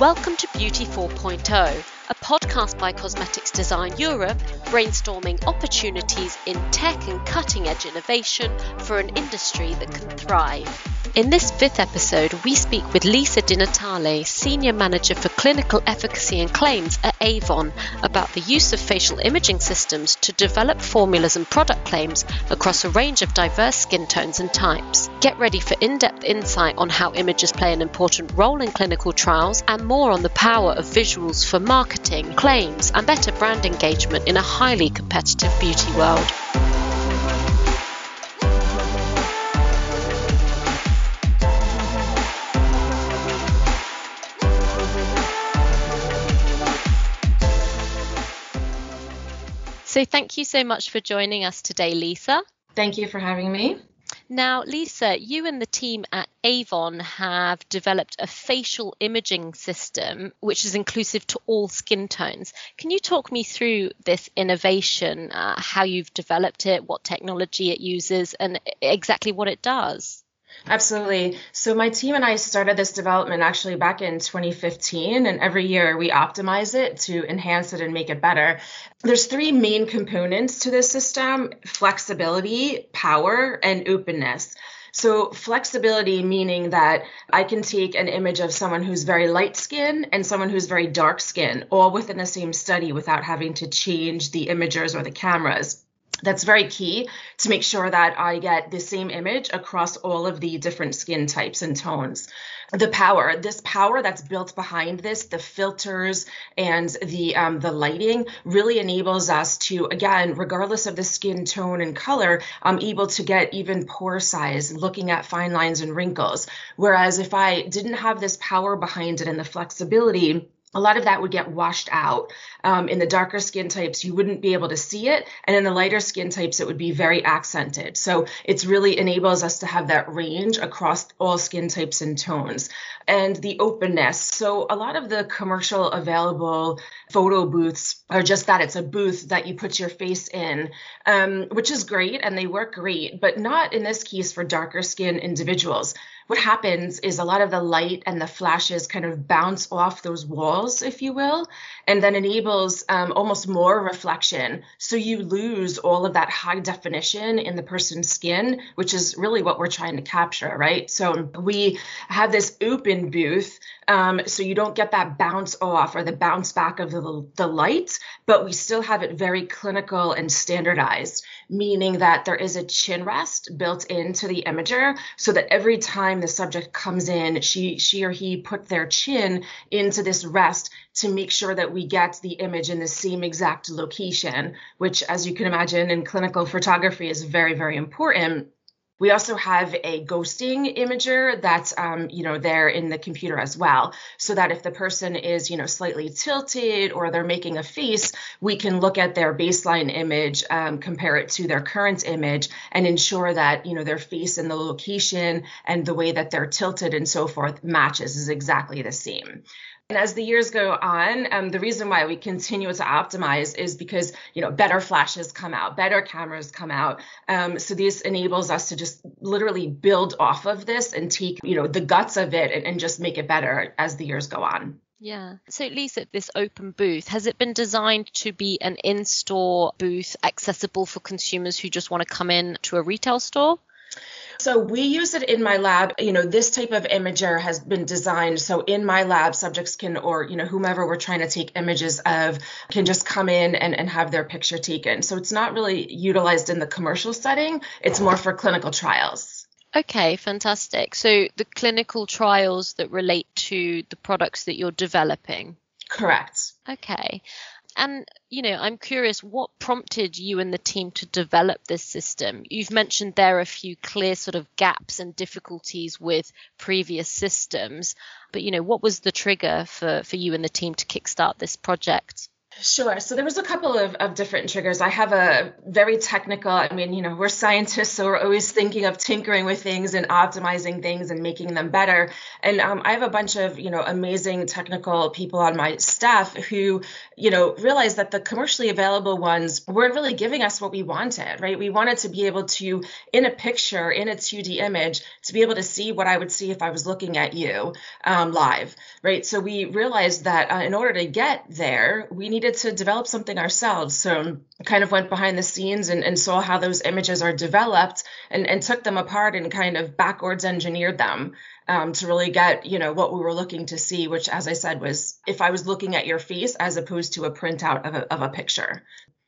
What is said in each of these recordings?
Welcome to Beauty 4.0, a podcast by Cosmetics Design Europe, brainstorming opportunities in tech and cutting edge innovation for an industry that can thrive. In this fifth episode, we speak with Lisa DiNatale, Senior Manager for Clinical Efficacy and Claims at Avon, about the use of facial imaging systems to develop formulas and product claims across a range of diverse skin tones and types. Get ready for in depth insight on how images play an important role in clinical trials and more on the power of visuals for marketing, claims, and better brand engagement in a highly competitive beauty world. So, thank you so much for joining us today, Lisa. Thank you for having me. Now, Lisa, you and the team at Avon have developed a facial imaging system which is inclusive to all skin tones. Can you talk me through this innovation, uh, how you've developed it, what technology it uses, and exactly what it does? Absolutely. So my team and I started this development actually back in 2015 and every year we optimize it to enhance it and make it better. There's three main components to this system, flexibility, power, and openness. So flexibility meaning that I can take an image of someone who's very light skin and someone who's very dark skin all within the same study without having to change the imagers or the cameras that's very key to make sure that I get the same image across all of the different skin types and tones. The power, this power that's built behind this, the filters and the um, the lighting really enables us to, again, regardless of the skin tone and color, I'm able to get even pore size, looking at fine lines and wrinkles. Whereas if I didn't have this power behind it and the flexibility, a lot of that would get washed out. Um, in the darker skin types, you wouldn't be able to see it. And in the lighter skin types, it would be very accented. So it's really enables us to have that range across all skin types and tones. And the openness. So a lot of the commercial available photo booths are just that it's a booth that you put your face in, um, which is great and they work great, but not in this case for darker skin individuals what happens is a lot of the light and the flashes kind of bounce off those walls, if you will, and then enables um, almost more reflection. So you lose all of that high definition in the person's skin, which is really what we're trying to capture, right? So we have this open booth. Um, so you don't get that bounce off or the bounce back of the, the light, but we still have it very clinical and standardized meaning that there is a chin rest built into the imager so that every time the subject comes in, she, she or he put their chin into this rest to make sure that we get the image in the same exact location, which, as you can imagine, in clinical photography is very, very important we also have a ghosting imager that's, um, you know, there in the computer as well, so that if the person is, you know, slightly tilted or they're making a face, we can look at their baseline image, um, compare it to their current image, and ensure that, you know, their face and the location and the way that they're tilted and so forth matches is exactly the same. And as the years go on, um, the reason why we continue to optimize is because you know better flashes come out, better cameras come out. Um, so this enables us to just literally build off of this and take you know the guts of it and, and just make it better as the years go on. Yeah. So, Lisa, this open booth, has it been designed to be an in store booth accessible for consumers who just want to come in to a retail store? So we use it in my lab. You know, this type of imager has been designed so in my lab, subjects can, or, you know, whomever we're trying to take images of can just come in and, and have their picture taken. So it's not really utilized in the commercial setting, it's more for clinical trials. Okay, fantastic. So the clinical trials that relate to the products that you're developing? Correct. Okay. And, you know, I'm curious what prompted you and the team to develop this system? You've mentioned there are a few clear sort of gaps and difficulties with previous systems, but, you know, what was the trigger for, for you and the team to kickstart this project? Sure. So there was a couple of, of different triggers. I have a very technical, I mean, you know, we're scientists, so we're always thinking of tinkering with things and optimizing things and making them better. And um, I have a bunch of, you know, amazing technical people on my staff who, you know, realized that the commercially available ones weren't really giving us what we wanted, right? We wanted to be able to, in a picture, in a 2D image, to be able to see what I would see if I was looking at you um, live, right? So we realized that uh, in order to get there, we need needed to develop something ourselves. So kind of went behind the scenes and, and saw how those images are developed and, and took them apart and kind of backwards engineered them um, to really get, you know, what we were looking to see, which as I said was if I was looking at your face as opposed to a printout of a, of a picture.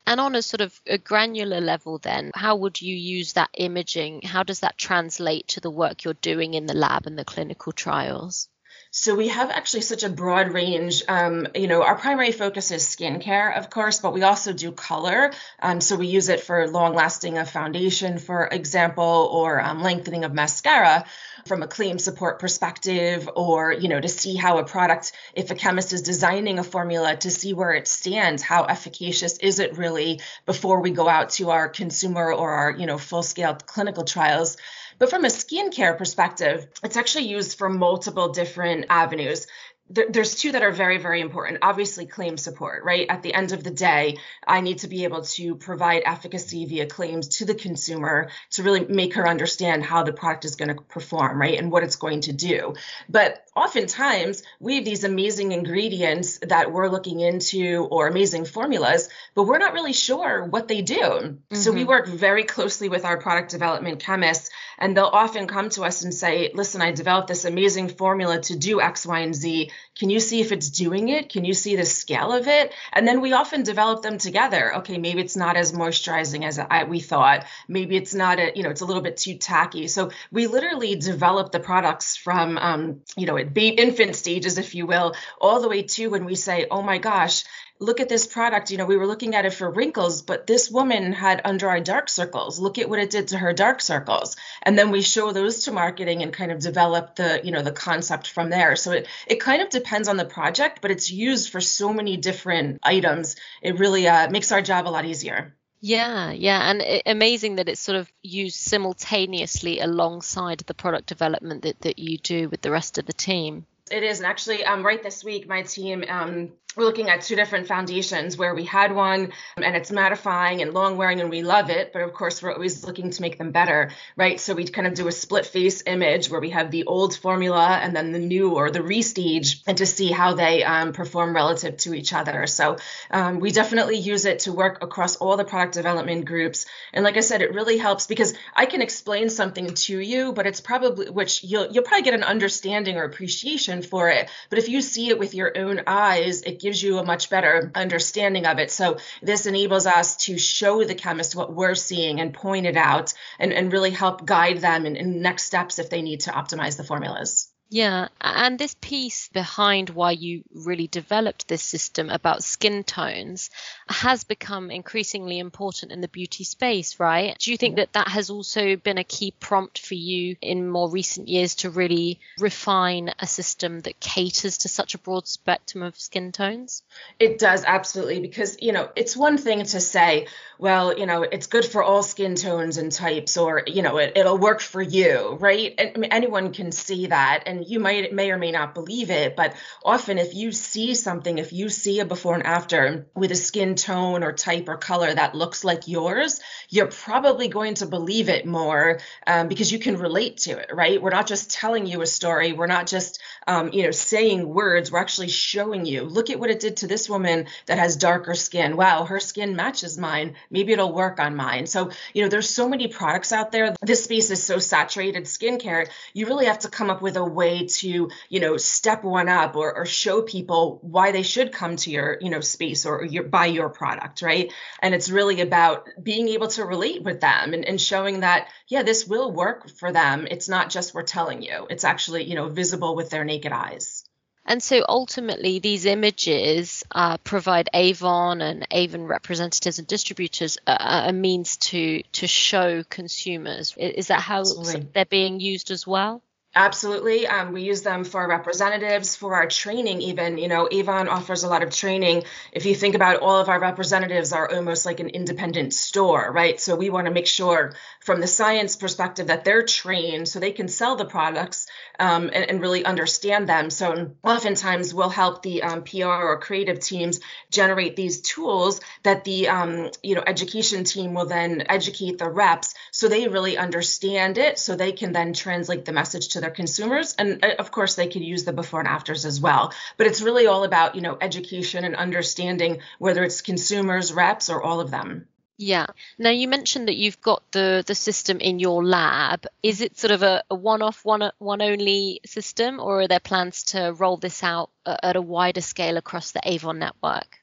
And on a sort of a granular level, then, how would you use that imaging? How does that translate to the work you're doing in the lab and the clinical trials? So we have actually such a broad range. Um, you know, our primary focus is skincare, of course, but we also do color. Um, so we use it for long lasting of foundation, for example, or um, lengthening of mascara from a claim support perspective, or, you know, to see how a product, if a chemist is designing a formula to see where it stands, how efficacious is it really before we go out to our consumer or our, you know, full scale clinical trials. But from a skincare perspective, it's actually used for multiple different avenues. There's two that are very very important. Obviously claim support right? At the end of the day i need to be able to provide efficacy via claims to the consumer to really make her understand how the product is going to perform right and what it's going to do. But oftentimes we have these amazing ingredients that we're looking into or amazing formulas but we're not really sure what they do mm-hmm. so we mm-hmm. work very closely with our product development chemists and they'll often come to us and say listen i developed this amazing formula to do x y and z can you see if it's doing it? Can you see the scale of it? And then we often develop them together. Okay, maybe it's not as moisturizing as I, we thought. Maybe it's not a, you know, it's a little bit too tacky. So we literally develop the products from, um, you know, infant stages, if you will, all the way to when we say, oh my gosh, look at this product. You know, we were looking at it for wrinkles, but this woman had under eye dark circles. Look at what it did to her dark circles. And then we show those to marketing and kind of develop the, you know, the concept from there. So it, it kind of depends on the project, but it's used for so many different items. It really uh, makes our job a lot easier. Yeah, yeah, and it, amazing that it's sort of used simultaneously alongside the product development that, that you do with the rest of the team. It is, and actually, um, right this week, my team um, we're looking at two different foundations where we had one and it's mattifying and long wearing and we love it but of course we're always looking to make them better right? So we kind of do a split face image where we have the old formula and then the new or the restage and to see how they um, perform relative to each other. So um, we definitely use it to work across all the product development groups. And like i said it really helps because i can explain something to you but it's probably which you'll you'll probably get an understanding or appreciation for it but if you see it with your own eyes it gives you a much better understanding of it. So this enables us to show the chemist what we're seeing and point it out and, and really help guide them in, in next steps if they need to optimize the formulas. Yeah, and this piece behind why you really developed this system about skin tones has become increasingly important in the beauty space, right? Do you think mm-hmm. that that has also been a key prompt for you in more recent years to really refine a system that caters to such a broad spectrum of skin tones? It does, absolutely, because, you know, it's one thing to say, well, you know, it's good for all skin tones and types, or, you know, it, it'll work for you, right? And I mean, anyone can see that. And you might may or may not believe it, but often if you see something, if you see a before and after with a skin tone or type or color that looks like yours, you're probably going to believe it more um, because you can relate to it, right? We're not just telling you a story. We're not just, um, you know, saying words. We're actually showing you. Look at what it did to this woman that has darker skin. Wow, her skin matches mine. Maybe it'll work on mine. So, you know, there's so many products out there. This space is so saturated skincare. You really have to come up with a way to, you know, step one up or, or show people why they should come to your, you know, space or your, buy your product, right? And it's really about being able to relate with them and, and showing that, yeah, this will work for them. It's not just we're telling you, it's actually, you know, visible with their naked eyes. And so ultimately, these images uh, provide Avon and Avon representatives and distributors a, a, means to to show consumers. Is that how Absolutely. they're being used as well? Absolutely. Um, we use them for representatives, for our training, even. You know, Avon offers a lot of training. If you think about all of our representatives are almost like an independent store, right? So we want to make sure from the science perspective that they're trained so they can sell the products um, and, and, really understand them. So oftentimes we'll help the um, PR or creative teams generate these tools that the um, you know education team will then educate the reps so they really understand it so they can then translate the message to their consumers and uh, of course they could use the before and afters as well but it's really all about you know education and understanding whether it's consumers reps or all of them yeah. Now you mentioned that you've got the the system in your lab. Is it sort of a, a one-off, one one only system, or are there plans to roll this out at a wider scale across the Avon network?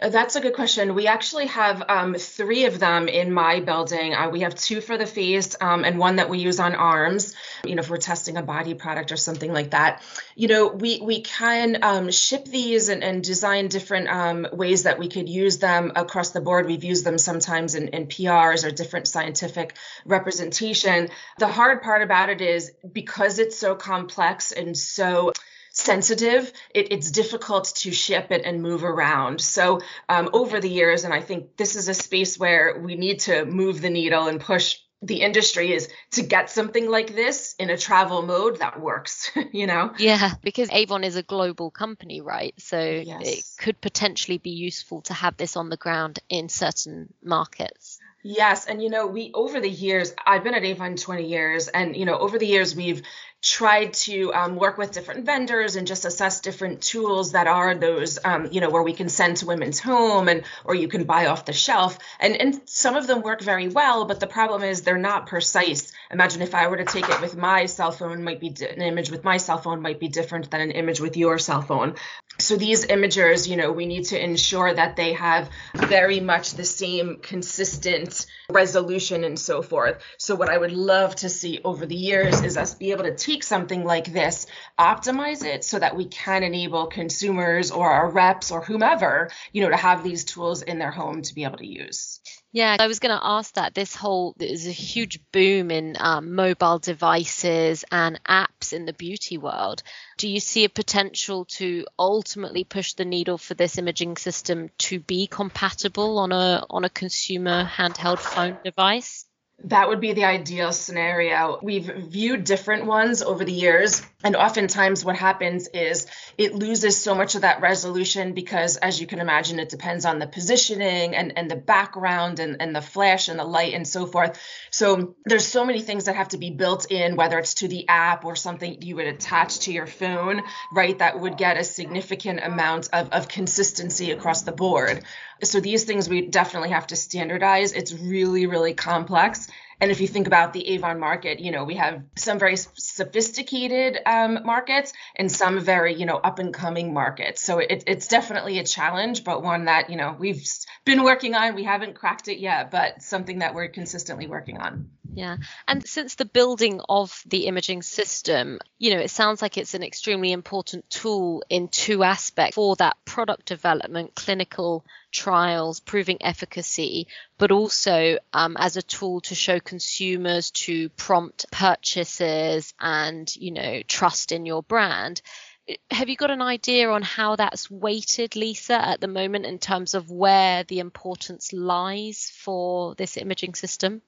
Uh, that's a good question. We actually have um, three of them in my building. Uh, we have two for the face um, and one that we use on arms. You know, if we're testing a body product or something like that. You know, we we can um, ship these and, and design different um, ways that we could use them across the board. We've used them sometimes in, in PRs or different scientific representation. The hard part about it is because it's so complex and so sensitive, it, it's difficult to ship it and move around. So um, over the years, and I think this is a space where we need to move the needle and push the industry is to get something like this in a travel mode that works, you know? Yeah, because Avon is a global company, right? So yes. it could potentially be useful to have this on the ground in certain markets. Yes, and you know, we over the years, I've been at Avon 20 years, and you know, over the years we've tried to um, work with different vendors and just assess different tools that are those um, you know where we can send to women's home and or you can buy off the shelf. And and some of them work very well but the problem is they're not precise. Imagine if i were to take it with my cell phone might be an image with my cell phone might be different than an image with your cell phone so these imagers you know we need to ensure that they have very much the same consistent resolution and so forth. So what i would love to see over the years is us be able to take something like this optimize it so that we can enable consumers or our reps or whomever you know to have these tools in their home to be able to use yeah, I was going to ask that. This whole there's a huge boom in um, mobile devices and apps in the beauty world. Do you see a potential to ultimately push the needle for this imaging system to be compatible on a on a consumer handheld phone device? That would be the ideal scenario. We've viewed different ones over the years, and oftentimes what happens is it loses so much of that resolution because, as you can imagine, it depends on the positioning and, and the background and, and the flash and the light and so forth. So there's so many things that have to be built in, whether it's to the app or something you would attach to your phone, right? That would get a significant amount of, of consistency across the board. So these things we definitely have to standardize. It's really, really complex. And if you think about the Avon market, you know, we have some very sophisticated um, markets and some very, you know, up and coming markets. So it, it's definitely a challenge, but one that, you know, we've been working on. We haven't cracked it yet, but something that we're consistently working on. Yeah. And since the building of the imaging system, you know, it sounds like it's an extremely important tool in two aspects for that product development, clinical trials, proving efficacy, but also um, as a tool to show consumers to prompt purchases and, you know, trust in your brand have you got an idea on how that's weighted, Lisa, at the moment in terms of where the importance lies for this imaging system?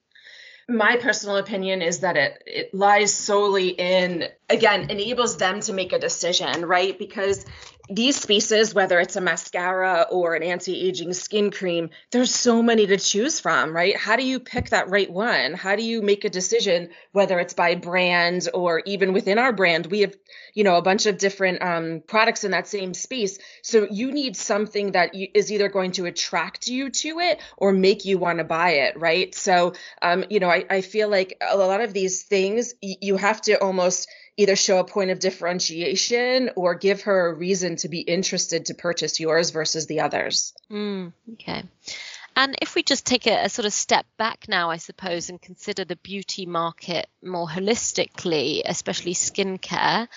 My personal opinion is that it, it lies solely in, again, enables them to make a decision, right? Because these spaces, whether it's a mascara or an anti aging skin cream, there's so many to choose from, right? How do you pick that right one? How do you make a decision, whether it's by brand or even within our brand? We have, you know, a bunch of different um, products in that same space. So you need something that is either going to attract you to it or make you want to buy it, right? So, um, you know, I, I feel like a lot of these things you have to almost either show a point of differentiation or give her a reason to be interested to purchase yours versus the others. Mm, okay. And if we just take a, a, sort of step back now, I suppose, and consider the beauty market more holistically, especially skincare,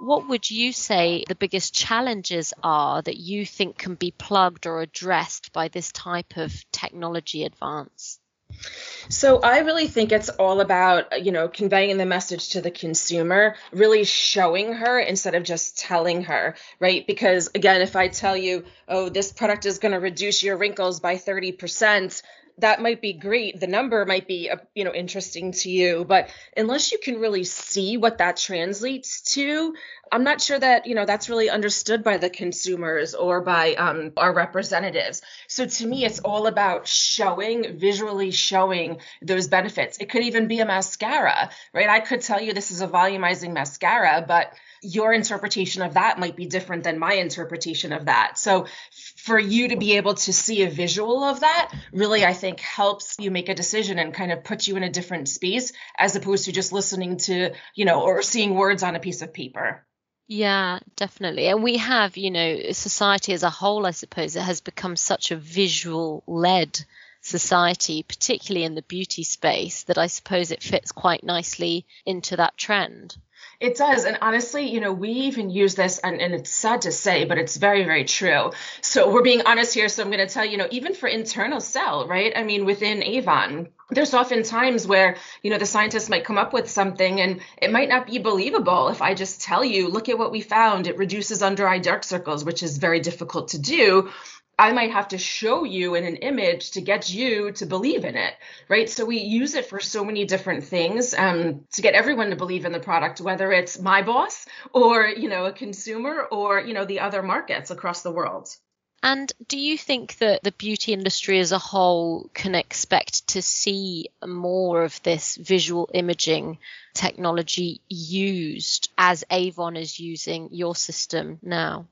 what would you say the biggest challenges are that you think can be plugged or addressed by this type of technology advance? So I really think it's all about, you know, conveying the message to the consumer, really showing her instead of just telling her, right? Because again, if I tell you, oh, this product is going to reduce your wrinkles by 30%, that might be great. The number might be uh, you know interesting to you but unless you can really see what that translates to i'm not sure that you know that's really understood by the consumers or by um, our representatives. So to me it's all about showing visually showing those benefits. It could even be a mascara right? I could tell you this is a volumizing mascara but your interpretation of that might be different than my interpretation of that. So for you to be able to see a visual of that really i think helps you make a decision and kind of puts you in a different space as opposed to just listening to you know or seeing words on a piece of paper yeah, definitely. And we have, you know, society as a whole, I suppose, it has become such a visual led society, particularly in the beauty space, that I suppose it fits quite nicely into that trend. It does. And honestly, you know, we even use this, and, and it's sad to say, but it's very, very true. So we're being honest here. So I'm going to tell you, know, even for internal sell, right? I mean, within Avon, there's often times where you know the scientists might come up with something and it might not be believable if i just tell you look at what we found it reduces under eye dark circles which is very difficult to do I might have to show you in an image to get you to believe in it, right? So we use it for so many different things um, to get everyone to believe in the product, whether it's my boss or you know a consumer or you know the other markets across the world. And do you think that the beauty industry as a whole can expect to see more of this visual imaging technology used as Avon is using your system now?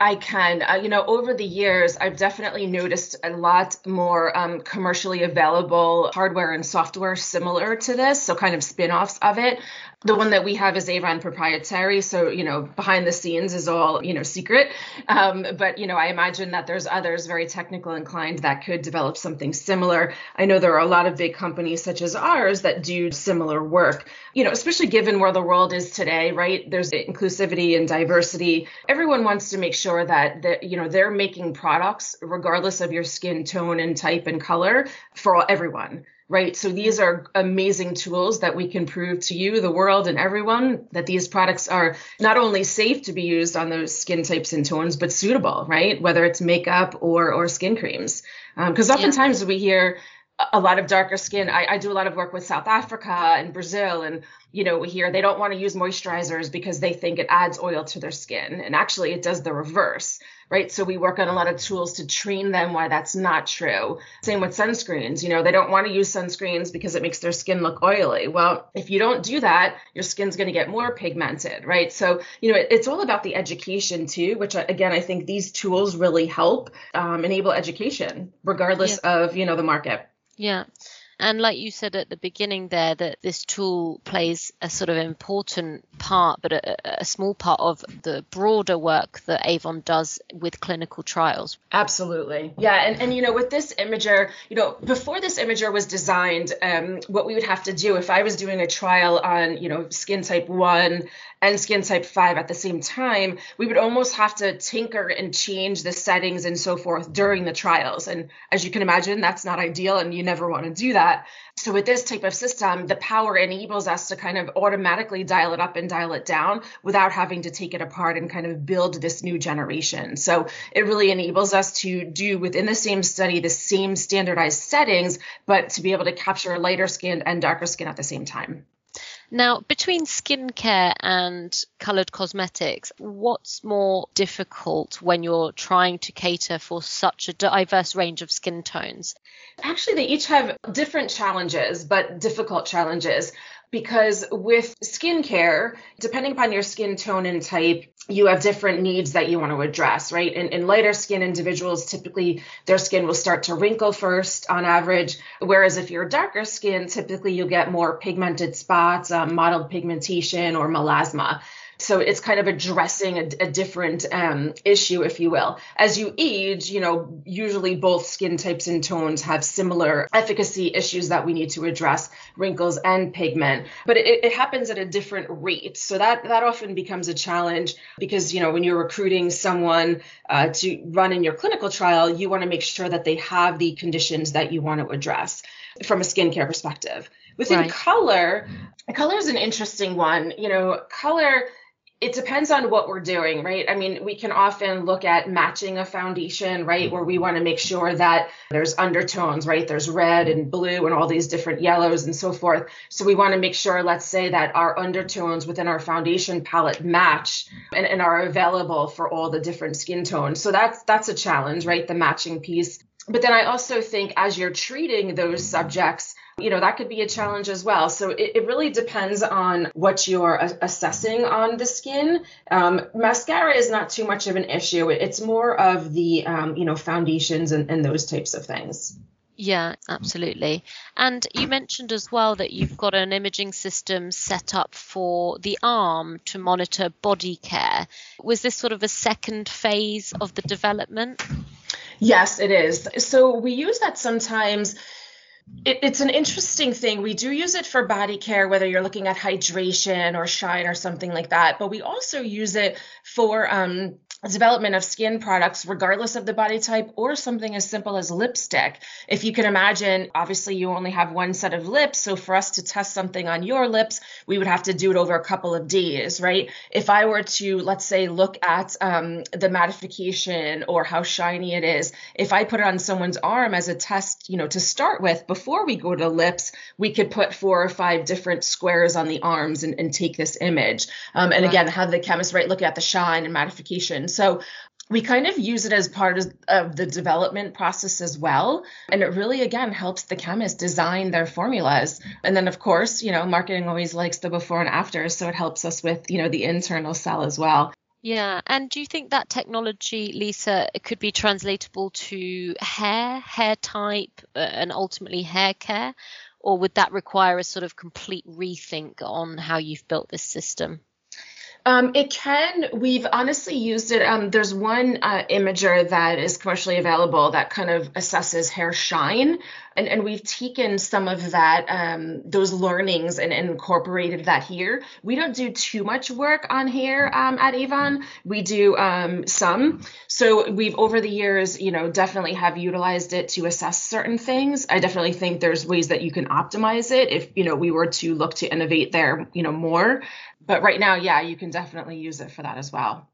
I can. Uh, you know, over the years, I've definitely noticed a lot more um, commercially available hardware and software similar to this, so kind of spin offs of it the one that we have is Avon proprietary. So, you know, behind the scenes is all, you know, secret. Um, but, you know, I imagine that there's others very technical inclined that could develop something similar. I know there are a lot of big companies such as ours that do similar work, you know, especially given where the world is today, right? There's inclusivity and diversity. Everyone wants to make sure that, that you know, they're making products regardless of your skin tone and type and color for everyone right? So these are amazing tools that we can prove to you, the world, and everyone that these products are not only safe to be used on those skin types and tones, but suitable, right? Whether it's makeup or or skin creams, because um, oftentimes yeah. we hear a lot of darker skin. I, I, do a lot of work with South Africa and Brazil, and you know, we hear they don't want to use moisturizers because they think it adds oil to their skin, and actually, it does the reverse right? So we work on a lot of tools to train them why that's not true. Same with sunscreens. You know, they don't want to use sunscreens because it makes their skin look oily. Well, if you don't do that, your skin's going to get more pigmented, right? So, you know, it, it's all about the education too, which uh, again, I think these tools really help um, enable education regardless yeah. of, you know, the market. Yeah. And like you said at the beginning there, that this tool plays a sort of important part, but a, a, small part of the broader work that Avon does with clinical trials. Absolutely. Yeah. And, and you know, with this imager, you know, before this imager was designed, um, what we would have to do if I was doing a trial on, you know, skin type one and skin type 5 at the same time, we would almost have to tinker and change the settings and so forth during the trials. And as you can imagine, that's not ideal and you never want to do that. So with this type of system, the power enables us to kind of automatically dial it up and dial it down without having to take it apart and kind of build this new generation. So it really enables us to do within the same study the same standardized settings, but to be able to capture lighter skin and darker skin at the same time. Now, between skincare and coloured cosmetics, what's more difficult when you're trying to cater for such a diverse range of skin tones? Actually, they each have different challenges, but difficult challenges because with skincare, depending upon your skin tone and type, you have different needs that you want to address, right? In, in lighter skin individuals, typically their skin will start to wrinkle first on average, whereas if you're darker skin, typically you'll get more pigmented spots, um, mottled pigmentation, or melasma. So it's kind of addressing a, a different um, issue, if you will. As you age, you know, usually both skin types and tones have similar efficacy issues that we need to address, wrinkles and pigment, but it, it happens at a different rate. So that that often becomes a challenge because you know when you're recruiting someone uh, to run in your clinical trial, you want to make sure that they have the conditions that you want to address from a skincare perspective. Within right. color, color is an interesting one. You know, color it depends on what we're doing, right? I mean, we can often look at matching a foundation, right? Where we want to make sure that there's undertones, right? There's red and blue and all these different yellows and so forth. So we want to make sure, let's say, that our undertones within our foundation palette match and, and are available for all the different skin tones. So that's that's a challenge, right? The matching piece. But then I also think as you're treating those subjects, you know, that could be a challenge as well. So it, it really depends on what you're a- assessing on the skin. Um, mascara is not too much of an issue. It's more of the, um, you know, foundations and, and those types of things. Yeah, absolutely. And you mentioned as well that you've got an imaging system set up for the arm to monitor body care. Was this sort of a second phase of the development? Yes, it is. So we use that sometimes it, it's an interesting thing. We do use it for body care, whether you're looking at hydration or shine or something like that. But we also use it for um, development of skin products, regardless of the body type, or something as simple as lipstick. If you can imagine, obviously you only have one set of lips. So for us to test something on your lips, we would have to do it over a couple of days, right? If I were to, let's say, look at um, the mattification or how shiny it is, if I put it on someone's arm as a test, you know, to start with, before we go to lips, we could put four or five different squares on the arms and, and take this image. Um, and again, have the chemist, right, look at the shine and mattification so we kind of use it as part of the development process as well. And it really, again, helps the chemist design their formulas. And then, of course, you know, marketing always likes the before and after. So it helps us with, you know, the internal sell as well. Yeah. And do you think that technology, Lisa, could be translatable to hair, hair type, uh, and ultimately hair care? Or would that require a sort of complete rethink on how you've built this system? Um, it can. We've honestly used it. Um, there's one uh, imager that is commercially available that kind of assesses hair shine, and, and we've taken some of that, um, those learnings, and, and, incorporated that here. We don't do too much work on hair um, at Avon. We do um, some. So we've over the years, you know, definitely have utilized it to assess certain things. I definitely think there's ways that you can optimize it if you know we were to look to innovate there, you know, more but right now, yeah, you can definitely use it for that as well.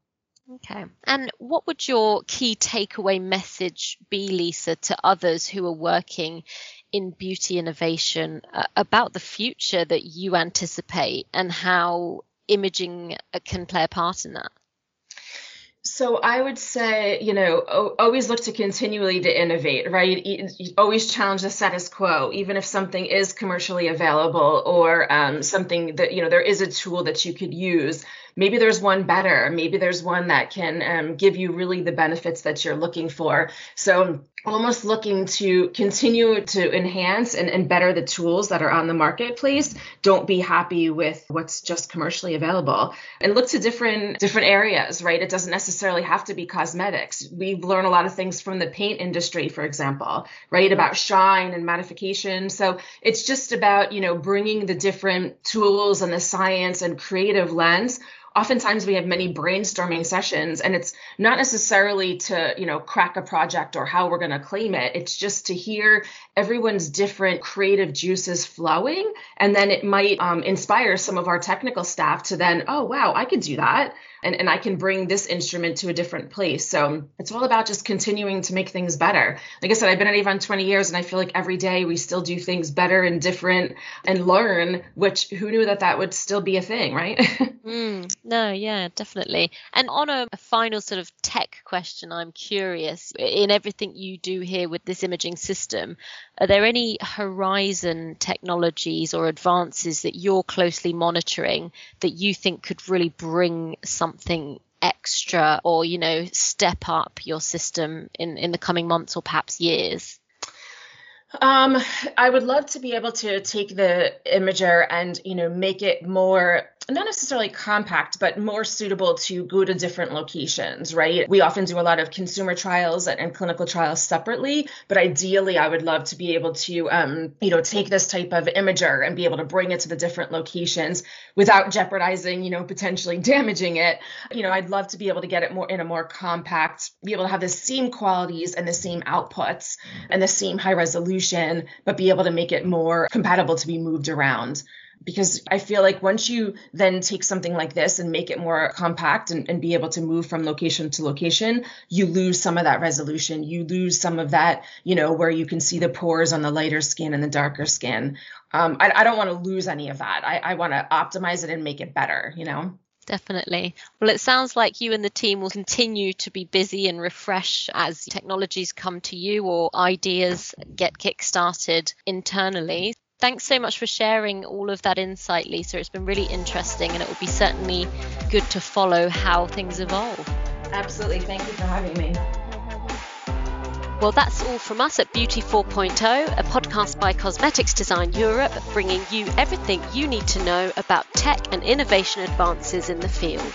Okay. And what would your key takeaway message be, Lisa, to others who are working in beauty innovation uh, about the future that you anticipate and how imaging uh, can play a part in that? So I would say, you know, always look to continually to innovate, right? Always challenge the status quo, even if something is commercially available or um, something that, you know, there is a tool that you could use. Maybe there's one better. Maybe there's one that can um, give you really the benefits that you're looking for. So almost looking to continue to enhance and, and better the tools that are on the marketplace don't be happy with what's just commercially available. And look to different different areas right? It doesn't necessarily have to be cosmetics. We've learned a lot of things from the paint industry for example right? About shine and mattification so it's just about you know bringing the different tools and the science and creative lens oftentimes we have many brainstorming sessions and it's not necessarily to you know crack a project or how we're going to claim it it's just to hear everyone's different creative juices flowing and then it might um, inspire some of our technical staff to then oh wow i could do that and, and I can bring this instrument to a different place. So it's all about just continuing to make things better. Like I said, I've been at Avon 20 years and I feel like every day we still do things better and different and learn, which who knew that that would still be a thing, right? mm, no, yeah, definitely. And on a, a final sort of tech question, I'm curious in everything you do here with this imaging system, are there any horizon technologies or advances that you're closely monitoring that you think could really bring something extra or you know step up your system in in the coming months or perhaps years um, I would love to be able to take the imager and you know make it more not necessarily compact, but more suitable to go to different locations, right? We often do a lot of consumer trials and, and clinical trials separately, but ideally, I would love to be able to, um, you know, take this type of imager and be able to bring it to the different locations without jeopardizing, you know, potentially damaging it. You know, I'd love to be able to get it more in a more compact, be able to have the same qualities and the same outputs and the same high resolution, but be able to make it more compatible to be moved around because I feel like once you then take something like this and make it more compact and, and, be able to move from location to location, you lose some of that resolution. You lose some of that, you know, where you can see the pores on the lighter skin and the darker skin. Um, I, I, don't want to lose any of that. I, I want to optimize it and make it better, you know? Definitely. Well, it sounds like you and the team will continue to be busy and refresh as technologies come to you or ideas get kick-started internally. Thanks so much for sharing all of that insight, Lisa. It's been really interesting and it will be certainly good to follow how things evolve. Absolutely. Thank you for having me. Well, that's all from us at Beauty 4.0, a podcast by Cosmetics Design Europe, bringing you everything you need to know about tech and innovation advances in the field.